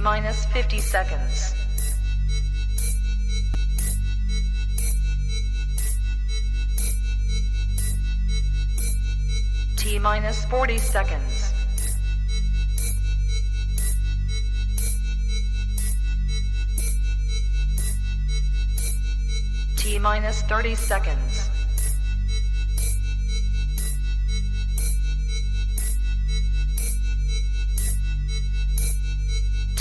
T minus 50 seconds. T minus 40 seconds. T minus 30 seconds.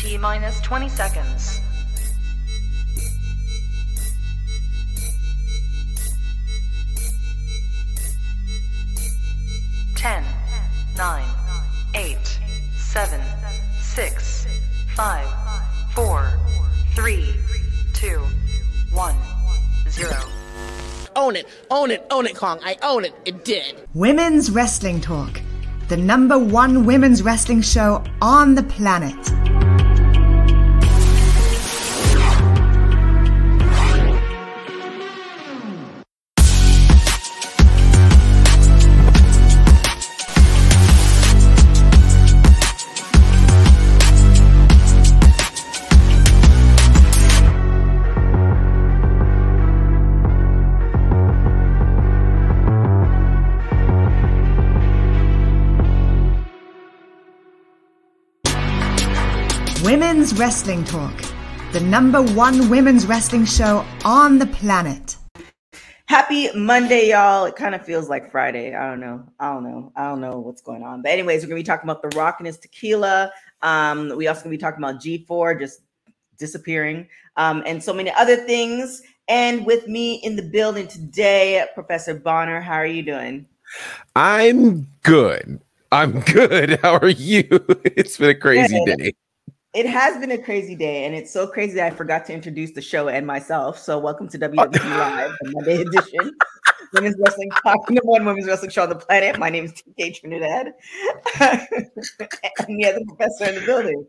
T minus 20 seconds. Ten, nine, eight, seven, six, five, four, three, two, one, zero. Own it, own it, own it, Kong. I own it. It did. Women's Wrestling Talk, the number one women's wrestling show on the planet. Wrestling Talk, the number one women's wrestling show on the planet. Happy Monday, y'all. It kind of feels like Friday. I don't know. I don't know. I don't know what's going on. But anyways, we're gonna be talking about the Rock and his tequila. Um, we also gonna be talking about G4 just disappearing, um, and so many other things. And with me in the building today, Professor Bonner. How are you doing? I'm good. I'm good. How are you? It's been a crazy Good. day. It has been a crazy day, and it's so crazy that I forgot to introduce the show and myself. So, welcome to WWT Live, the Monday edition. Women's Wrestling Talk, number one women's wrestling show on the planet. My name is TK Trinidad. and we have the professor in the building.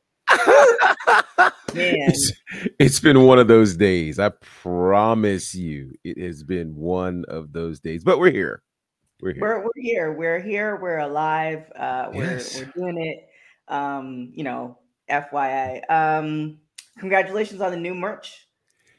Man, It's, it's been one of those days. I promise you, it has been one of those days. But we're here. We're here. we're, we're here. We're here. We're alive. Uh, we're, Yes. we're doing it. Um, you know, FYI. Um, congratulations on the new merch.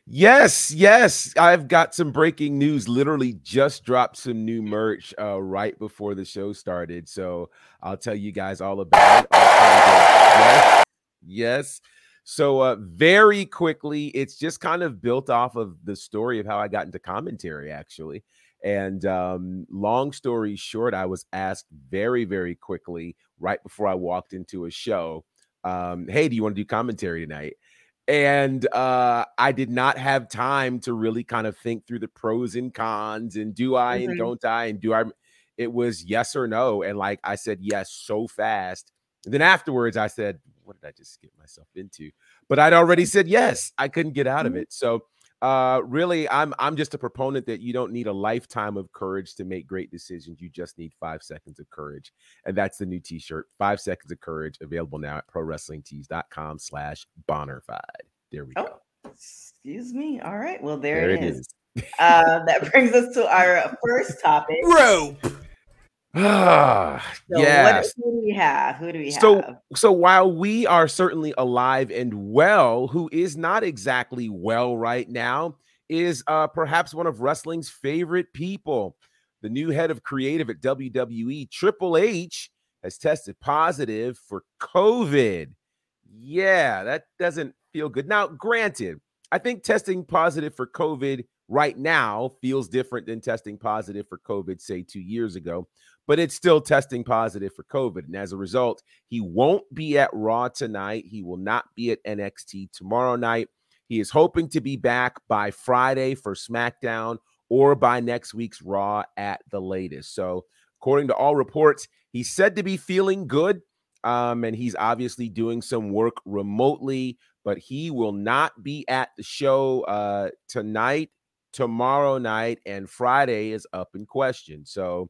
Yes, yes. I've got some breaking news. Literally just dropped some new merch uh, right before the show started. So I'll tell you guys all about it. Yes, yes. So uh, very quickly, it's just kind of built off of the story of how I got into commentary, actually. And um, long story short, I was asked very, very quickly right before I walked into a show, um, "Hey, do you want to do commentary tonight?" and uh i did not have time to really kind of think through the pros and cons and do i Mhm. and don't i and do i it was yes or no and like i said yes so fast and then afterwards i said what did i just get myself into but i'd already said yes i couldn't get out of Mhm. it so uh really i'm i'm just a proponent that you don't need a lifetime of courage to make great decisions you just need five seconds of courage and that's the new t-shirt five seconds of courage available now at prowrestlingtees.com slash bonnerfide there we go Oh, excuse me. All right. Well, there, there it it is. is Uh, that brings us to our first topic. Rope. Ah So yes. what, who do we have? Who do we So- have? so while we are certainly alive and well who is not exactly well right now is uh perhaps one of wrestling's favorite people. The new head of creative at wwe triple h has tested positive for covid. Yeah that doesn't feel good. Now granted i think testing positive for covid right now feels different than testing positive for covid say two years ago but it's still testing positive for covid and as a result he won't be at Raw tonight. He will not be at NXT tomorrow night. He is hoping to be back by Friday for SmackDown or by next week's Raw at the latest. So, according to all reports, he's said to be feeling good. Um, and he's obviously doing some work remotely, but he will not be at the show uh, tonight, tomorrow night, and Friday is up in question. So,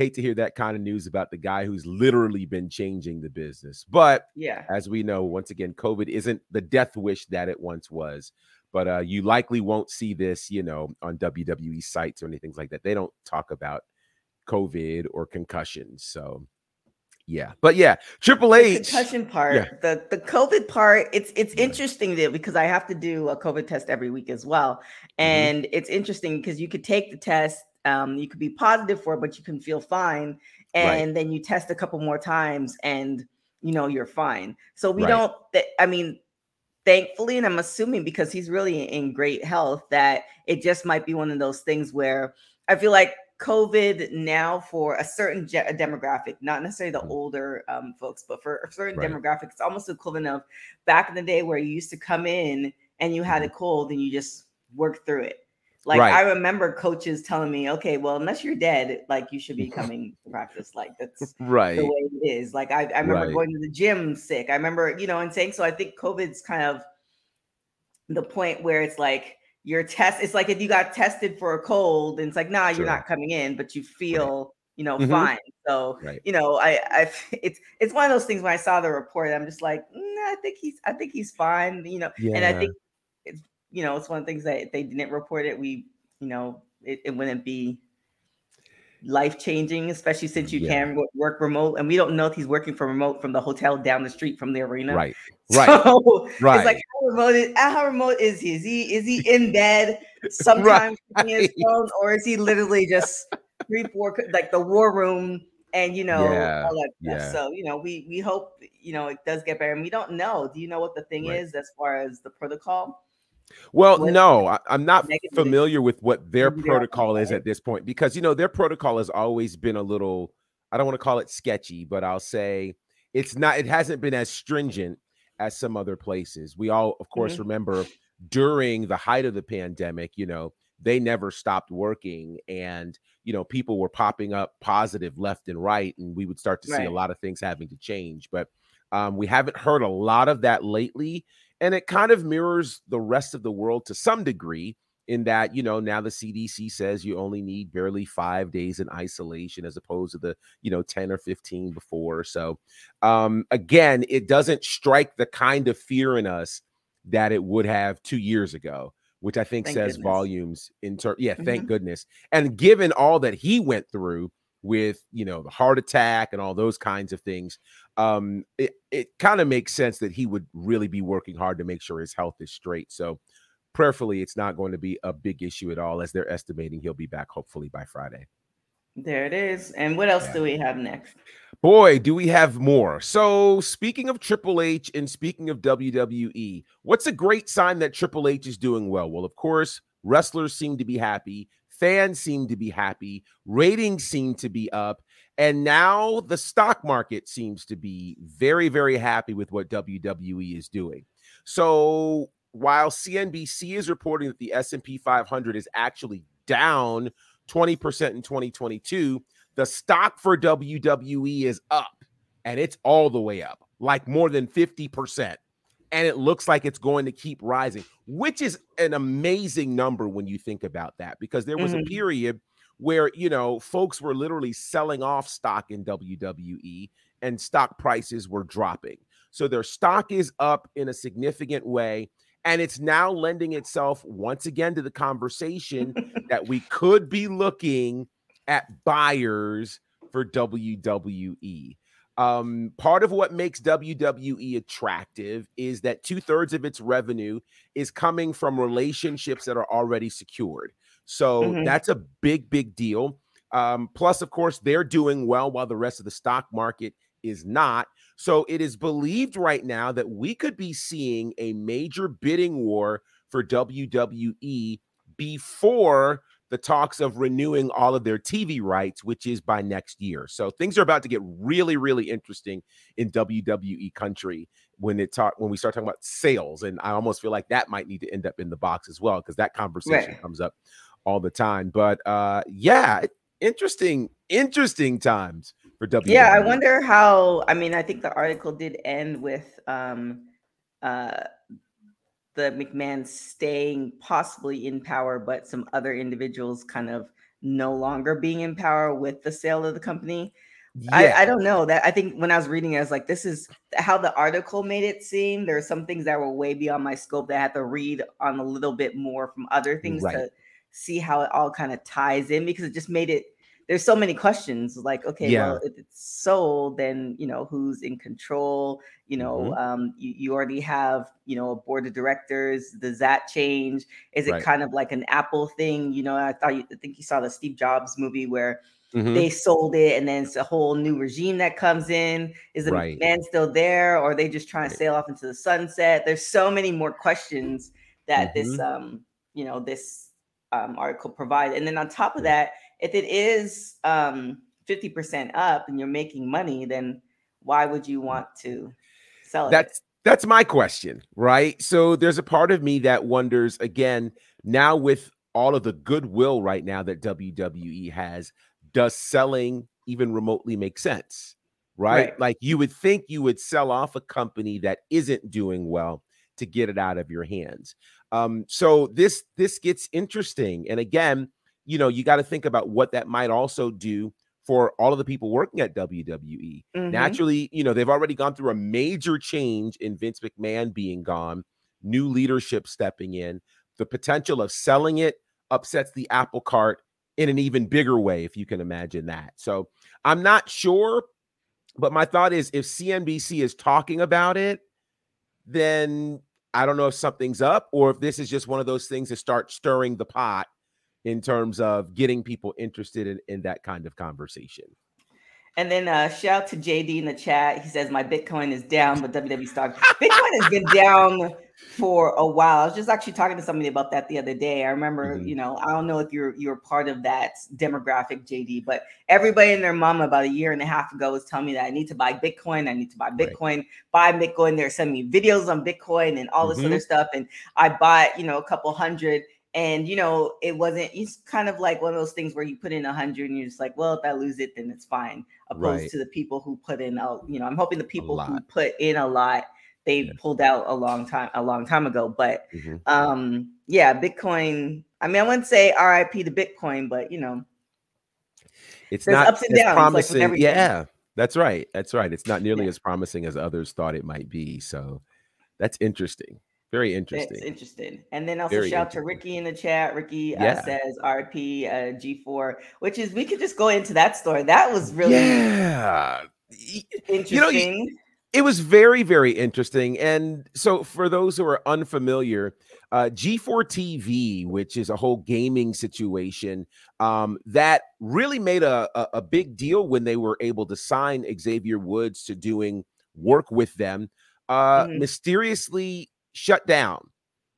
hate to hear that kind of news about the guy who's literally been changing the business. But Yeah. as we know, once again, COVID isn't the death wish that it once was. But uh, you likely won't see this, you know, on WWE sites or anything like that. They don't talk about COVID or concussions. So, Yeah, but yeah, Triple H the concussion part, yeah. the the COVID part, it's it's Yeah. interesting that because I have to do a COVID test every week as well, Mm-hmm. and it's interesting because you could take the test, um, you could be positive for it, but you can feel fine, and then you test a couple more times, and you know you're fine. So we Right. don't. th- I mean, thankfully, and I'm assuming because he's really in great health, that it just might be one of those things where I feel like COVID now for a certain ge- demographic, not necessarily the Mhm. older um, folks, but for a certain Right. demographic, it's almost equivalent of back in the day where you used to come in and you had a cold and you just worked through it. Like Mm-hmm. Right. I remember coaches telling me, okay, well, unless you're dead, like you should be coming to practice. Like that's Right. the way it is. Like I, I remember Right. going to the gym sick. I remember, you know, and saying so. I think COVID's kind of the point where it's like your test. It's like if you got tested for a cold, and it's like, nah, Sure. you're not coming in, but you feel, you know, Mhm. fine. So, Right. you know, I, I, it's it's one of those things. When I saw the report, I'm just like, mm, I think he's, I think he's fine. You know, and I think it's, you know, it's one of the things that if they didn't report it, we, you know, it, it wouldn't be life changing, especially since you Yeah. can work remote. And we don't know if he's working from remote from the hotel down the street from the arena. Right. Right. So it's like how remote is how remote is he? Is he is he in bed sometimes checking his phone, or is he literally just three, four like the war room and you know Yeah, all that stuff. yeah. So you know, we we hope you know it does get better. And we don't know. Do you know what the thing Right. is as far as the protocol? Well, What- no, I, I'm not familiar with what their protocol is at this point because you know their protocol has always been a little. I don't want to call it sketchy, but I'll say it's not. It hasn't been as stringent as some other places. We all, of course, Mm-hmm. remember during the height of the pandemic. You know, they never stopped working, and you know people were popping up positive left and right, and we would start to see a lot of things having to change. But um, we haven't heard a lot of that lately and it kind of mirrors the rest of the world to some degree in that you know now the cdc says you only need barely five days in isolation as opposed to the you know 10 or 15 before so um again it doesn't strike the kind of fear in us that it would have two years ago which i think Thank says goodness. volumes in ter- yeah thank Mhm. goodness and given all that he went through with you know the heart attack and all those kinds of things um it, it kind of makes sense that he would really be working hard to make sure his health is straight so prayerfully it's not going to be a big issue at all as they're estimating he'll be back hopefully by friday There it is. And what else Yeah. do we have next? boy do we have more so speaking of triple h and speaking of wwe what's a great sign that triple h is doing well well of course wrestlers seem to be happy fans seem to be happy ratings seem to be up and now the stock market seems to be very very happy with what wwe is doing so while cnbc is reporting that the s&p 500 is actually down 20% in 2022 the stock for WWE is up and it's all the way up, like more than 50%. And it looks like it's going to keep rising, which is an amazing number when you think about that, because there was a Mhm. period where, you know, folks were literally selling off stock in WWE and stock prices were dropping. So their stock is up in a significant way. And it's now lending itself once again to the conversation that we could be looking at buyers for WWE. Um, part of what makes WWE attractive is that two thirds of its revenue is coming from relationships that are already secured. So Mhm. that's a big, big deal. Um, plus, of course, they're doing well while the rest of the stock market is not. So it is believed right now that we could be seeing a major bidding war for WWE before the talks of renewing all of their TV rights, which is by next year. So things are about to get really, really interesting in WWE country when it talk when we start talking about sales. And I almost feel like that might need to end up in the box as well, because that conversation Right. comes up all the time. But uh yeah, interesting, interesting times for WWE. Yeah, I wonder how. I mean, I think the article did end with um, uh, the McMahon staying possibly in power, but some other individuals kind of no longer being in power with the sale of the company. I, I don't know that. I think when I was reading, it, I was like, this is how the article made it seem. There are some things that were way beyond my scope that I had to read on a little bit more from other things Right. to see how it all kind of ties in because it just made it. There's so many questions like okay Yeah. well if it's sold then you know who's in control you know Mhm. um you, you already have you know a board of directors does that change is it Right. kind of like an apple thing you know i thought you I think you saw the steve jobs movie where Mhm. they sold it and then it's a whole new regime that comes in is the Right. man still there or are they just trying to sail off into the sunset there's so many more questions that this Mm-hmm. um you know this um, article provide and then on top of that if it is um 50% up and you're making money then why would you want to sell it That's that's my question, right? So there's a part of me that wonders again, now with all of the goodwill right now that WWE has, does selling even remotely make sense? Right? Right. Like you would think you would sell off a company that isn't doing well to get it out of your hands. Um, so this this gets interesting. And again, you know, you got to think about what that might also do for all of the people working at WWE Mhm. naturally, you know, they've already gone through a major change in Vince McMahon being gone, new leadership stepping in. The potential of selling it upsets the apple cart in an even bigger way, if you can imagine that. So I'm not sure, but my thought is if CNBC is talking about it, then I don't know if something's up or if this is just one of those things that start stirring the pot in terms of getting people interested in, in that kind of conversation. And then uh, shout out to JD in the chat. He says my Bitcoin is down, but WWE stock Bitcoin has been down for a while. I was just actually talking to somebody about that the other day. I remember, Mhm. you know, I don't know if you're you're part of that demographic, JD, but everybody and their mama about a year and a half ago was telling me that I need to buy Bitcoin. I need to buy Right. Bitcoin. Buy Bitcoin. They're sending me videos on Bitcoin and all this Mhm. other stuff. And I bought, you know, a couple hundred. And you know, it wasn't. It's kind of like one of those things where you put in a hundred, and you're just like, "Well, if I lose it, then it's fine." opposed Right. to the people who put in a you know i'm hoping the people who put in a lot they Yeah. pulled out a long time a long time ago but Mhm. um yeah bitcoin i mean i wouldn't say rip to bitcoin but you know It's not ups and downs, promising. everything. yeah, that's right. That's right. It's not nearly Yeah. as promising as others thought it might be. So that's interesting. Very it's interesting. interesting and then also Very shout out to ricky in the chat ricky uh, Yeah. says RP uh, g4 which is we could just go into that story that was really yeah. Interesting you know, you- It was very, very interesting. And so, for those who are unfamiliar, uh, G4 TV, which is a whole gaming situation, um, that really made a, a, a big deal when they were able to sign Xavier Woods to doing work with them, uh, Mhm. mysteriously shut down.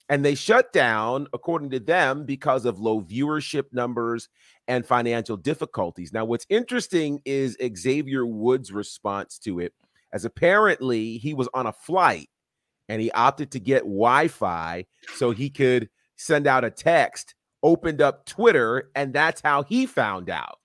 And they shut down, according to them, because of low viewership numbers and financial difficulties. Now, what's interesting is Xavier Woods' response to it as apparently he was on a flight and he opted to get Wi-Fi so he could send out a text, opened up Twitter, and that's how he found out,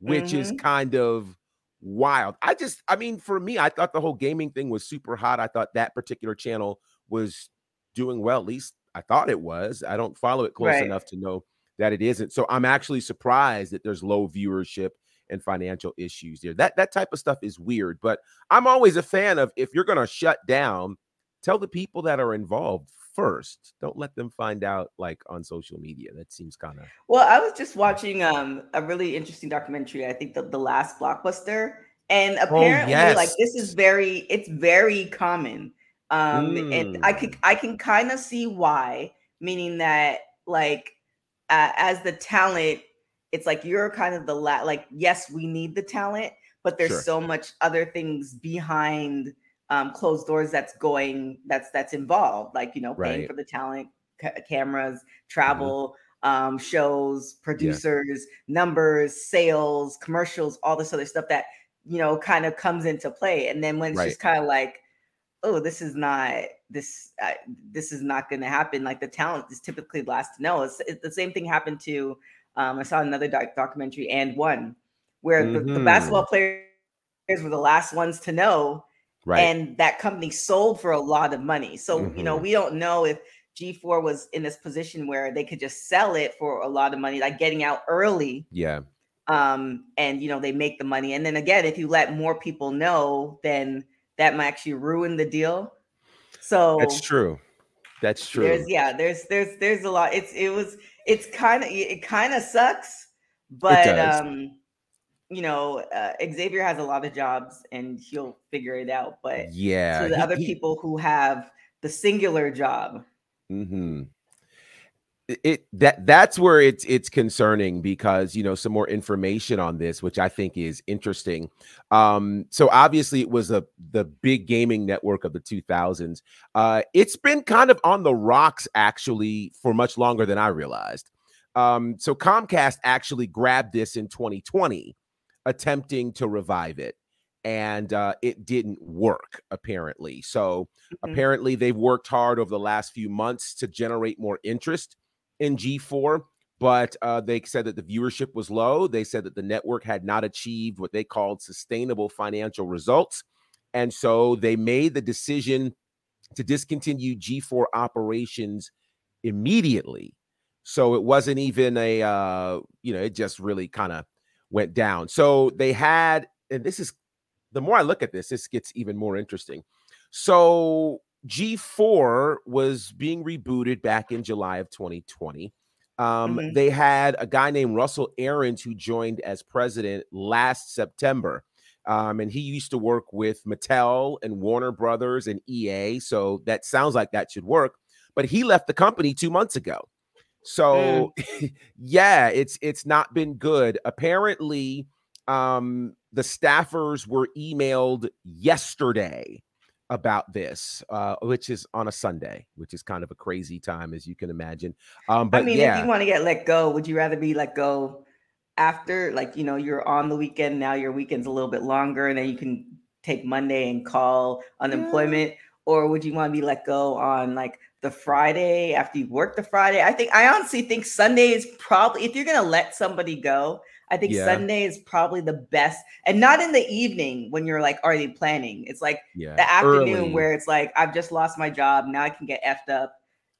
which is Mhm. kind of wild. I just, I mean, for me, I thought the whole gaming thing was super hot. I thought that particular channel was doing well. At least I thought it was. I don't follow it close Right. enough to know that it isn't. So I'm actually surprised that there's low viewership and financial issues there. That that type of stuff is weird, but I'm always a fan of if you're going to shut down, tell the people that are involved first. Don't let them find out like on social media. That seems kind of Well, I was just watching um a really interesting documentary. I think the, the last blockbuster, and apparently, like Oh, yes. this is very it's very common. Um, and I Mm. could I can kind of see why, meaning that like uh, as the talent, it's like you're kind of the la- like yes, we need the talent, but there's Sure. so much other things behind um closed doors that's going that's that's involved, like you know paying Right. Mm-hmm. for the talent, ca- cameras, travel um, shows, producers, numbers, sales, commercials, all this other stuff that you know kind of comes into play. And then when it's Right. just kind of like, oh, this is not this uh, this is not going to happen. Like the talent is typically the last to know. It's, it's the same thing happened to um, I saw another doc- documentary and one where the, the Mhm. basketball players were the last ones to know right. and that company sold for a lot of money. So, you know, Mhm. we don't know if G4 was in this position where they could just sell it for a lot of money, like getting out early. yeah. Um, and you know, they make the money. And then again, if you let more people know, then that might actually ruin the deal. So That's true. That's true. there's yeah, there's there's there's a lot. It's it was it's kind of it kind of sucks, but um you know, uh, Xavier has a lot of jobs and he'll figure it out. But Yeah, to the he- other he- people who have the singular job, hmm It, that that's where it's it's concerning because you know some more information on this, which I think is interesting. Um, so obviously it was a the big gaming network of the 2000s. Uh, it's been kind of on the rocks actually for much longer than I realized. Um, so Comcast actually grabbed this in 2020, attempting to revive it, and uh, it didn't work apparently. So Mhm. apparently they've worked hard over the last few months to generate more interest in G4, but uh, they said that the viewership was low. They said that the network had not achieved what they called sustainable financial results. And so they made the decision to discontinue G4 operations immediately. So it wasn't even a, uh, you know, it just really kind of went down. So they had, and this is the more I look at this, this gets even more interesting. So G4 was being rebooted back in July of 2020. Um, Mhm. They had a guy named Russell Arons who joined as president last September. Um, and he used to work with Mattel and Warner Brothers and EA. So that sounds like that should work. But he left the company two months ago. So yeah, it's it's not been good. Apparently, um, the staffers were emailed yesterday about this, uh, which is on a Sunday, which is kind of a crazy time, as you can imagine. Um, but I mean, yeah, if you want to get let go, would you rather be let go after, like, you know, you're on the weekend now, your weekend's a little bit longer, and then you can take Monday and call unemployment, or would you want to be let go on like the Friday after you work the Friday? I think I honestly think Sunday is probably if you're gonna let somebody go. I think Yeah. Sunday is probably the best, and not in the evening when you're like already planning. It's like yeah, the afternoon early. where it's like I've just lost my job. Now I can get effed up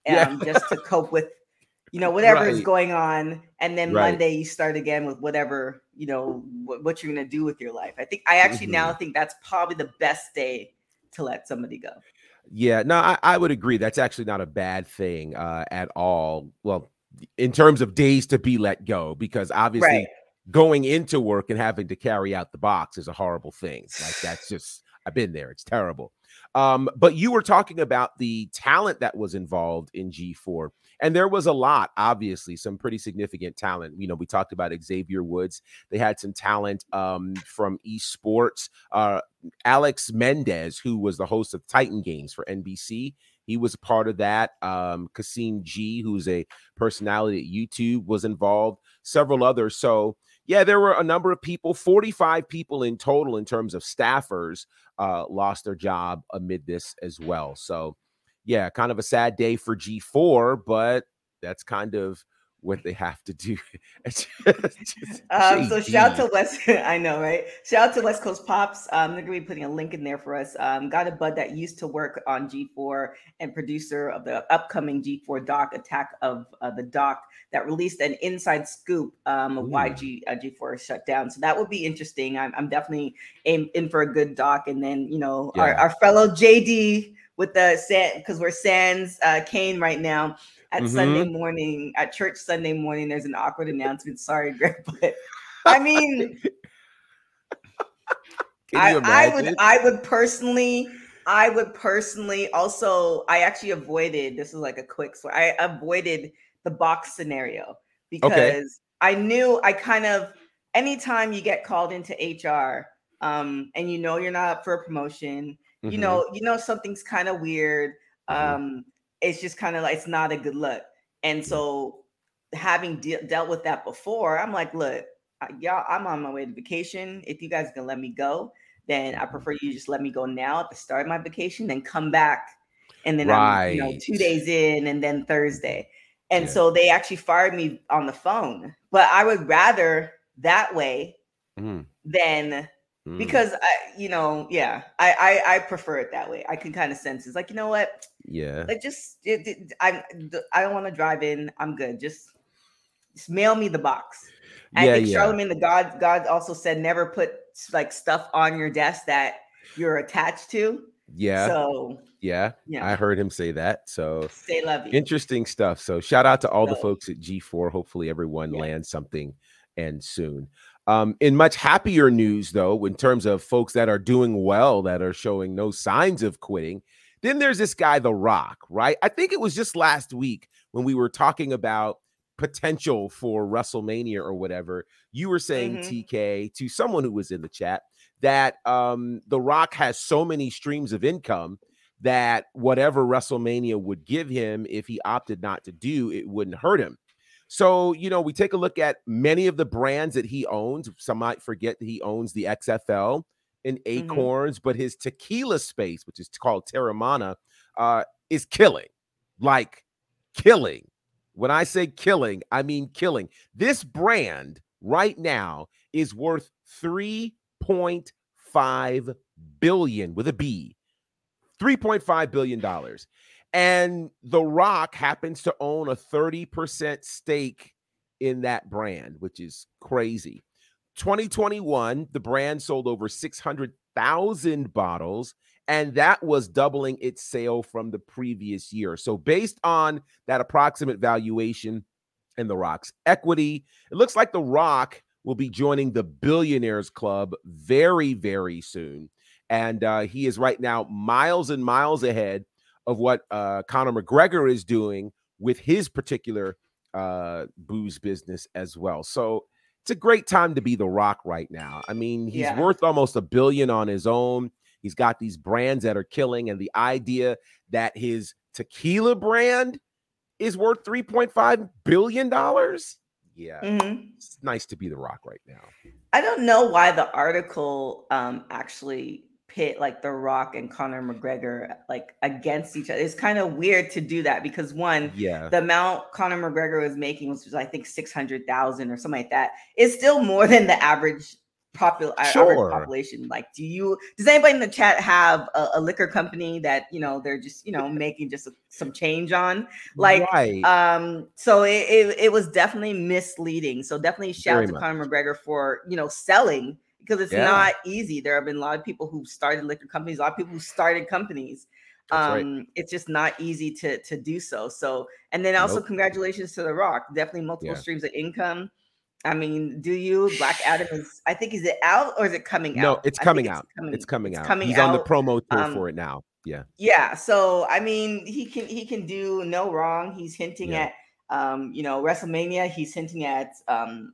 Yeah. um, just to cope with, you know, whatever is going on. And then Right. Monday you start again with whatever, you know, what, what you're going to do with your life. I think I actually now Mm-hmm. think that's probably the best day to let somebody go. Yeah, no, I, I would agree. That's actually not a bad thing uh, at all. Well, in terms of days to be let go, because obviously Right. Going into work and having to carry out the box is a horrible thing. Like that's just I've been there. It's terrible. Um, but you were talking about the talent that was involved in G4, and there was a lot, obviously, some pretty significant talent. You know, we talked about Xavier Woods. They had some talent um, from esports. Uh, Alex Mendez, who was the host of Titan Games for NBC, he was a part of that. Um, Kassem G, who's a personality at YouTube, was involved. Several others. So yeah, there were a number of people, 45 people in total in terms of staffers uh, lost their job amid this as well. So, yeah, kind of a sad day for G4, but that's kind of what they have to do. Just- Um, so shout out to West. I know, right? Shout out to West Coast Pops. Um, they're gonna be putting a link in there for us. Um, got a bud that used to work on G4 and producer of the upcoming G4 doc Attack of uh, the Doc that released an inside scoop um, of why G, uh, G4 is shut down. So that would be interesting. I'm, I'm definitely in, in for a good doc. And then you know our, Yeah. our fellow JD with the San because we're Sans uh, Kane right now at Mhm. Sunday morning at church Sunday morning. There's an awkward announcement. Sorry, Greg, but I mean, I, I would. I would personally, I would personally also, I actually avoided. This is like a quick story. I avoided the box scenario because I knew I kind of anytime you get called into HR, um, and you know you're not up for a promotion, you Mhm. know, you know something's kind of weird. Mhm. Um, it's just kind of like it's not a good look. And so having de- dealt with that before, I'm like, look, y'all, I'm on my way to vacation. If you guys can let me go, then I prefer you just let me go now at the start of my vacation, then come back, and then I'm you know two days in, and then Thursday. And Yeah. so they actually fired me on the phone. But I would rather that way Mm, than mm. because I, you know, yeah, I I, I prefer it that way. I can kind of sense it's like you know what, yeah, like just it, it- I I don't want to drive in. I'm good. Just, just mail me the box. I yeah, think yeah. Charlemagne tha God God also said never put like stuff on your desk that you're attached to. yeah, So yeah. yeah, I heard him say that. So stay lovey. interesting stuff. So shout out to all the folks at G4. Hopefully everyone Yeah. lands something and soon. Um, in much happier news, though, in terms of folks that are doing well, that are showing no signs of quitting, then there's this guy, The Rock, right? I think it was just last week when we were talking about potential for WrestleMania or whatever. You were saying, Mhm. TK, to someone who was in the chat, that um, The Rock has so many streams of income that whatever WrestleMania would give him, if he opted not to do, it wouldn't hurt him. So, you know, we take a look at many of the brands that he owns. Some might forget that he owns the XFL and Mm-hmm. Acorns, but his tequila space, which is called Teremana, uh, is killing. Like killing. When I say killing, I mean killing. This brand right now is worth 3.5 billion with a B. 3.5 billion dollars. And The Rock happens to own a 30% stake in that brand, which is crazy. 2021, the brand sold over 600,000 bottles, and that was doubling its sale from the previous year. So, based on that approximate valuation and The Rock's equity, it looks like The Rock will be joining the Billionaires Club very, very soon. And uh, he is right now miles and miles ahead of what uh, Conor McGregor is doing with his particular uh, booze business as well. So it's a great time to be The Rock right now. I mean, he's Yeah. worth almost a billion on his own. He's got these brands that are killing, and the idea that his tequila brand is worth $3.5 billion. Yeah, Mhm. it's nice to be The Rock right now. I don't know why the article um actually pit like The Rock and Conor McGregor like against each other. It's kind of weird to do that because one, Yeah. the amount Conor McGregor was making, which was I think six hundred thousand or something like that, is still more than the average popular Sure. population. Like, do you does anybody in the chat have a, a liquor company that you know they're just you know making just a, some change on? Like, right. um, so it, it, it was definitely misleading. So definitely shout Very to much. Conor McGregor for you know selling because it's Yeah. not easy. There have been a lot of people who started liquor companies, a lot of people who started companies. That's right. Um, it's just not easy to to do so. So and then also Nope. congratulations to The Rock. Definitely multiple Yeah. streams of income. I mean, do you? Black Adam is. I think is it out or is it coming out? no, out? it's coming out. it's coming it's out. Coming He's out. on the promo tour um, for it now. Yeah. Yeah, so I mean, he can he can do no wrong. He's hinting Yeah. at um, you know, WrestleMania. He's hinting at um,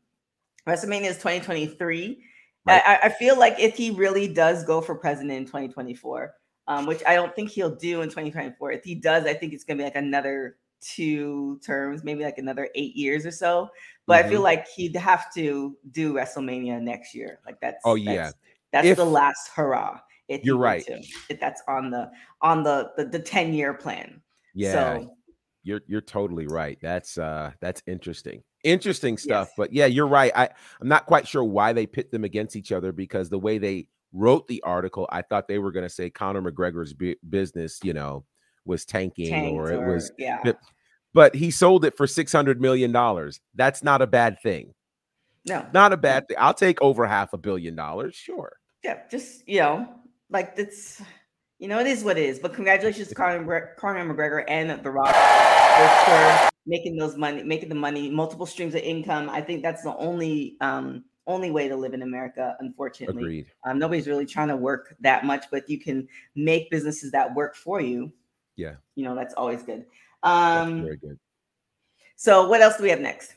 WrestleMania is 2023. Right. I, I feel like if he really does go for president in 2024, um, which I don't think he'll do in 2024. If he does, I think it's gonna be like another two terms, maybe like another eight years or so. But I feel Mhm. like he'd have to do WrestleMania next year. Like that's Oh, yeah. that's, that's If- the last hurrah. If You're right. to, if that's on the on the the, the 10 year plan. Yeah. So you're you're totally right. That's uh that's interesting. Interesting stuff. Yes. But yeah, you're right. I I'm not quite sure why they pit them against each other because the way they wrote the article, I thought they were going to say Conor McGregor's bu- business, you know, was tanking tanked or it was yeah. but- but he sold it for 600 million dollars. That's not a bad thing. No. Not a bad thing. I'll take over half a billion dollars, sure. Yeah, just you know, like that's you know, it is what it is. But congratulations to Conor, Conor McGregor and The Rock for making those money, making the money, multiple streams of income. I think that's the only um only way to live in America, unfortunately. Agreed. Um, nobody's really trying to work that much, but you can make businesses that work for you. Yeah. You know, that's always good. That's Um, very good. so what else do we have next?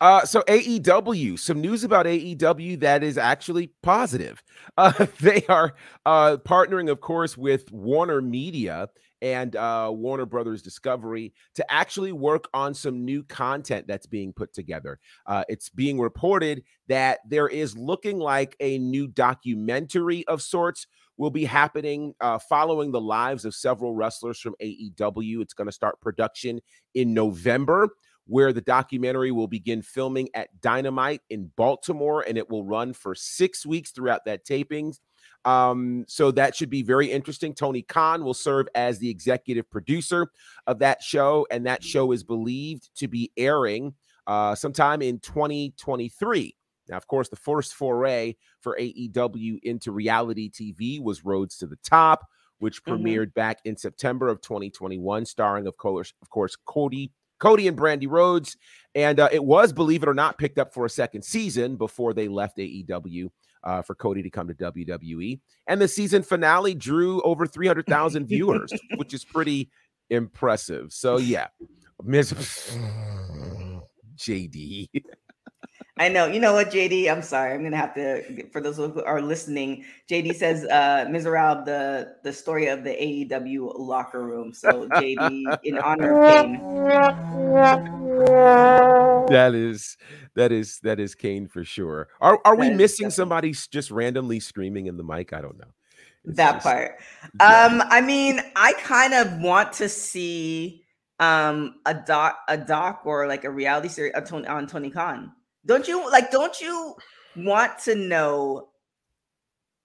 Uh, so AEW, some news about AEW that is actually positive. Uh, they are uh, partnering, of course, with Warner Media and uh, Warner Brothers Discovery to actually work on some new content that's being put together. Uh, it's being reported that there is looking like a new documentary of sorts will be happening uh, following the lives of several wrestlers from AEW. It's going to start production in November where the documentary will begin filming at Dynamite in Baltimore and it will run for six weeks throughout that tapings. Um, so that should be very interesting. Tony Khan will serve as the executive producer of that show, and that show is believed to be airing uh, sometime in 2023. Now, of course, the first foray for AEW into reality TV was Rhodes to the Top, which Mhm. premiered back in September of 2021, starring, of course, of course, Cody Cody and Brandi Rhodes. And uh, it was, believe it or not, picked up for a second season before they left AEW uh, for Cody to come to WWE. And the season finale drew over 300,000 viewers, which is pretty impressive. So, yeah, Miss JD. I know. You know what, JD? I'm sorry. I'm gonna have to for those who are listening. JD says, uh, Miserable, the the story of the AEW locker room. So JD, in honor of Kane. That is that is that is Kane for sure. Are are we missing definitely- somebody just randomly screaming in the mic? I don't know. It's that just- part. yeah. Um, I mean, I kind of want to see um a doc a doc or like a reality series on Tony, on Tony Khan. Don't you like don't you want to know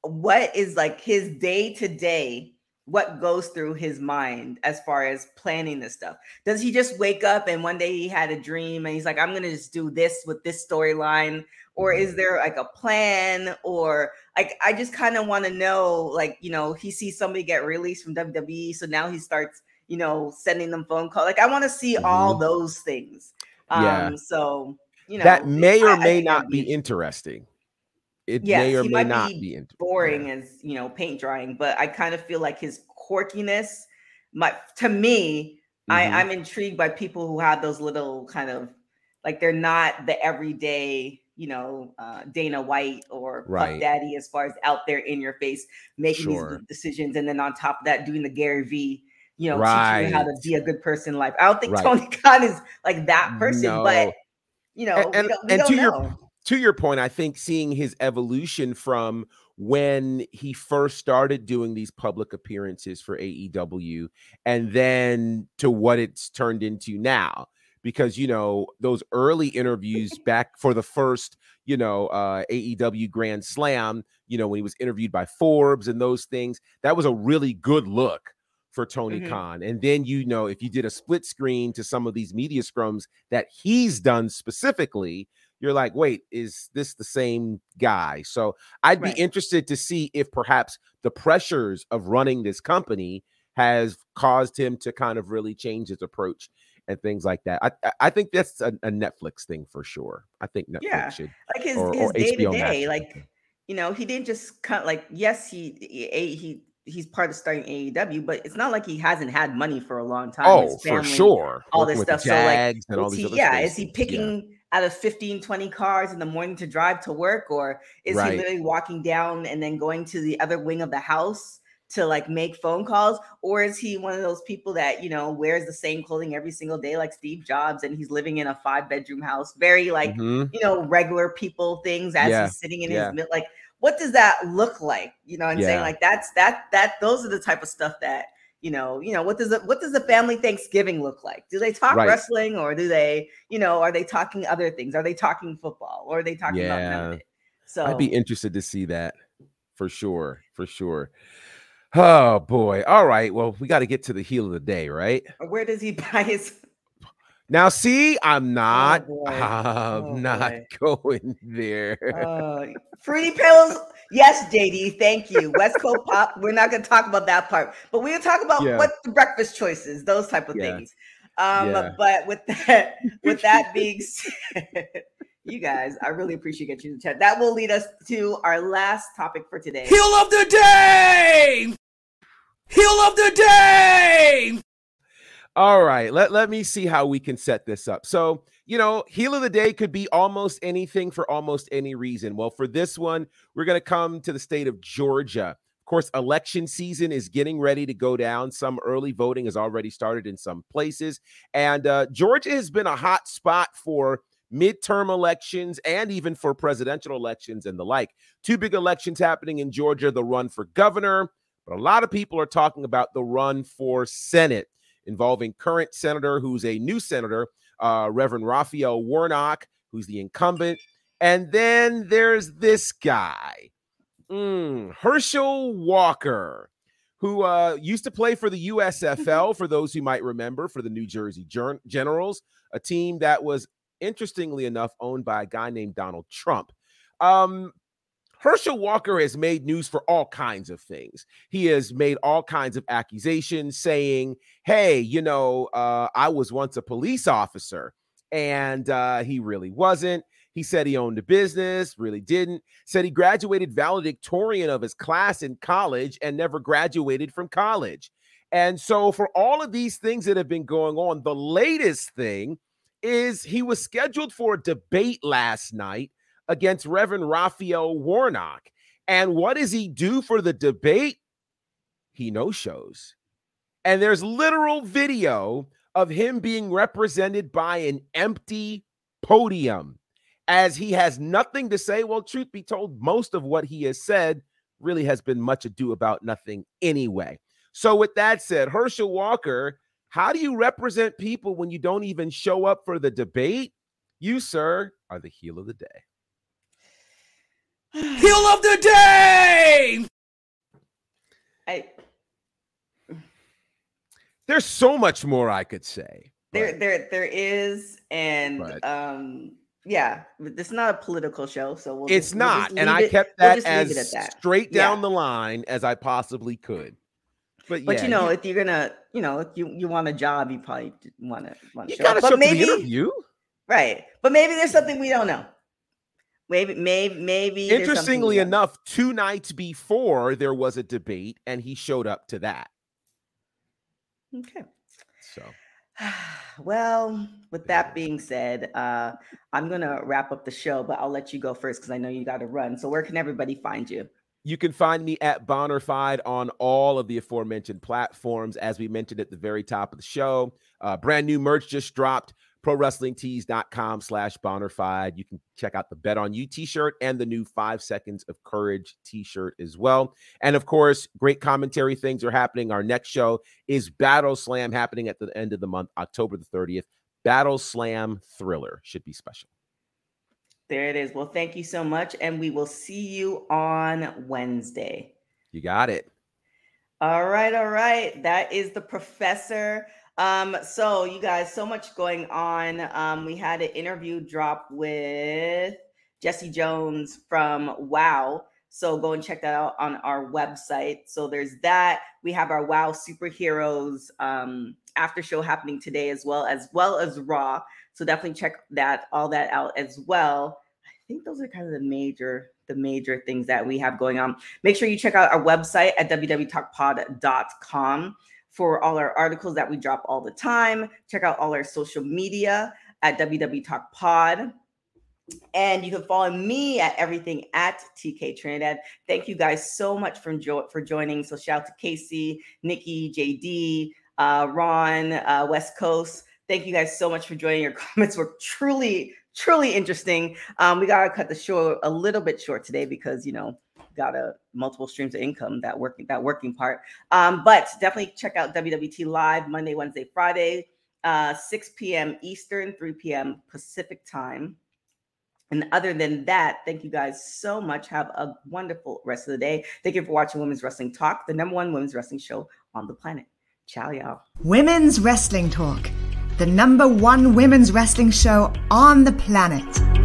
what is like his day to day what goes through his mind as far as planning this stuff? Does he just wake up and one day he had a dream and he's like i'm gonna just do this with this storyline or is there like a plan? Or like i just kind of want to know like you know he sees somebody get released from wwe so now he starts you know sending them phone call like i want to see all those things. Um Yeah. so you know that may or I may that'd not be interesting. It Yes, may or may not be be int- boring yeah. as you know paint drying but i kind of feel like his quirkiness my to me Mhm. i i'm intrigued by people who have those little kind of like they're not the everyday you know uh dana white or Right. puff daddy as far as out there in your face making Sure. these decisions and then on top of that doing the gary v you know teaching you how to be a good person in life i don't think Right. tony khan is like that person No. but you know And- we don't, we and to your to your point, I think seeing his evolution from when he first started doing these public appearances for AEW and then to what it's turned into now. Because, you know, those early interviews back for the first, you know, uh, AEW Grand Slam, you know, when he was interviewed by Forbes and those things, that was a really good look for Tony Mhm. Khan. And then, you know, if you did a split screen to some of these media scrums that he's done specifically, you're like, wait, is this the same guy? So I'd Right. be interested to see if perhaps the pressures of running this company has caused him to kind of really change his approach and things like that. I I- think that's a, a Netflix thing for sure. I think Netflix Yeah. should. like his or- his or day to day like you know he didn't just cut like yes he he he he's part of starting AEW but it's not like he hasn't had money for a long time Oh, His for sure. all Working this stuff so like and all is these he, yeah is he spaces. Yeah. picking out of 15 20 cars in the morning to drive to work or is Right. he literally walking down and then going to the other wing of the house to like make phone calls or is he one of those people that you know wears the same clothing every single day like Steve Jobs and he's living in a five bedroom house very like Mhm. you know, regular people things as Yeah, he's sitting in yeah. his like what does that look like? You know what I'm saying? Like that's that that those are the type of stuff that you know, you know, what does it what does the family Thanksgiving look like? Do they talk Right. wrestling or do they, you know, are they talking other things? Are they talking football or are they talking about none Yeah. So I'd be interested to see that for sure. For sure. Oh boy. All right. Well, we got to get to the heel of the day, right? where does he buy his Now, see, I'm not, boy. I'm Oh, not going there. uh, fruity pills? Yes, JD, thank you. West Coast pop. We're not going to talk about that part, but we're going to talk about Yeah. what the breakfast choices, those type of Yeah. things. Um, Yeah. but with that, with that being said, you guys, I really appreciate you in the chat. That will lead us to our last topic for today. Heel of the day! Heel of the day! All right, let, let me see how we can set this up. So, you know, heel of the day could be almost anything for almost any reason. Well, for this one, we're going to come to the state of Georgia. Of course, election season is getting ready to go down. Some early voting has already started in some places. And uh, Georgia has been a hot spot for midterm elections and even for presidential elections and the like. Two big elections happening in Georgia the run for governor, but a lot of people are talking about the run for Senate involving current senator who's a new senator, uh, Reverend Raphael Warnock, who's the incumbent. And then there's this guy, mm, Herschel Walker, who uh, used to play for the USFL, for those who might remember, for the New Jersey Gen- Generals, a team that was, interestingly enough, owned by a guy named Donald Trump. Um, Herschel Walker has made news for all kinds of things. He has made all kinds of accusations saying, hey, you know, uh, I was once a police officer, and uh, he really wasn't. He said he owned a business, really didn't. Said he graduated valedictorian of his class in college and never graduated from college. And so, for all of these things that have been going on, the latest thing is he was scheduled for a debate last night against Reverend Raphael Warnock. And what does he do for the debate? He no shows. And there's literal video of him being represented by an empty podium as he has nothing to say. Well, truth be told, most of what he has said really has been much ado about nothing anyway. So, with that said, Herschel Walker, how do you represent people when you don't even show up for the debate? You, sir, are the heel of the day. Heel of the day! I There's so much more I could say. there but there there is and But- um yeah, this is not a political show, so we'll it's just- we'll not. just And I it- kept we'll that as that. straight down Yeah. the line as I possibly could. But, But yeah, you know, if you're gonna, you know, if you you want a job, you probably want to want to you show gotta up. But show up to maybe the interview. right, but maybe there's something we don't know. Maybe, maybe, maybe. there's something we Interestingly enough, two nights before there was a debate, and he showed up to that. Okay. So well, with that being said, uh, I'm gonna wrap up the show, but I'll let you go first because I know you got to run. So where can everybody find you? You can find me at Bonnerfide on all of the aforementioned platforms. As we mentioned at the very top of the show, uh, brand new merch just dropped. ProWrestlingTees.com slash Bonnerfide. You can check out the Bet on You t-shirt and the new Five Seconds of Courage t-shirt as well. And of course, great commentary things are happening. Our next show is Battle Slam happening at the end of the month, October the 30th. Battle Slam Thriller should be special. There it is. Well, thank you so much, and we will see you on Wednesday. You got it. All right, all right. That is the professor. Um, so you guys, so much going on. Um, we had an interview drop with Jesse Jones from Wow. So go and check that out on our website. So there's that. We have our Wow superheroes um after show happening today as well, as well as Raw. So definitely check that all that out as well. I think those are kind of the major the major things that we have going on. Make sure you check out our website at wwtalkpod.com for all our articles that we drop all the time. Check out all our social media at wwtalkpod. And you can follow me at everything at TK Trinidad. Thank you guys so much for, jo- for joining. So shout out to Casey, Nikki, JD, uh, Ron, uh, West Coast. Thank you guys so much for joining. Your comments were truly, truly interesting. Um, we gotta cut the show a little bit short today because you know got a multiple streams of income that working that working part. Um, but definitely check out WWT live Monday, Wednesday, Friday, uh, 6 p.m. Eastern, 3 p.m. Pacific time. And other than that, thank you guys so much. Have a wonderful rest of the day. Thank you for watching Women's Wrestling Talk, the number one women's wrestling show on the planet. Ciao, y'all. Women's Wrestling Talk, the number one women's wrestling show on the planet.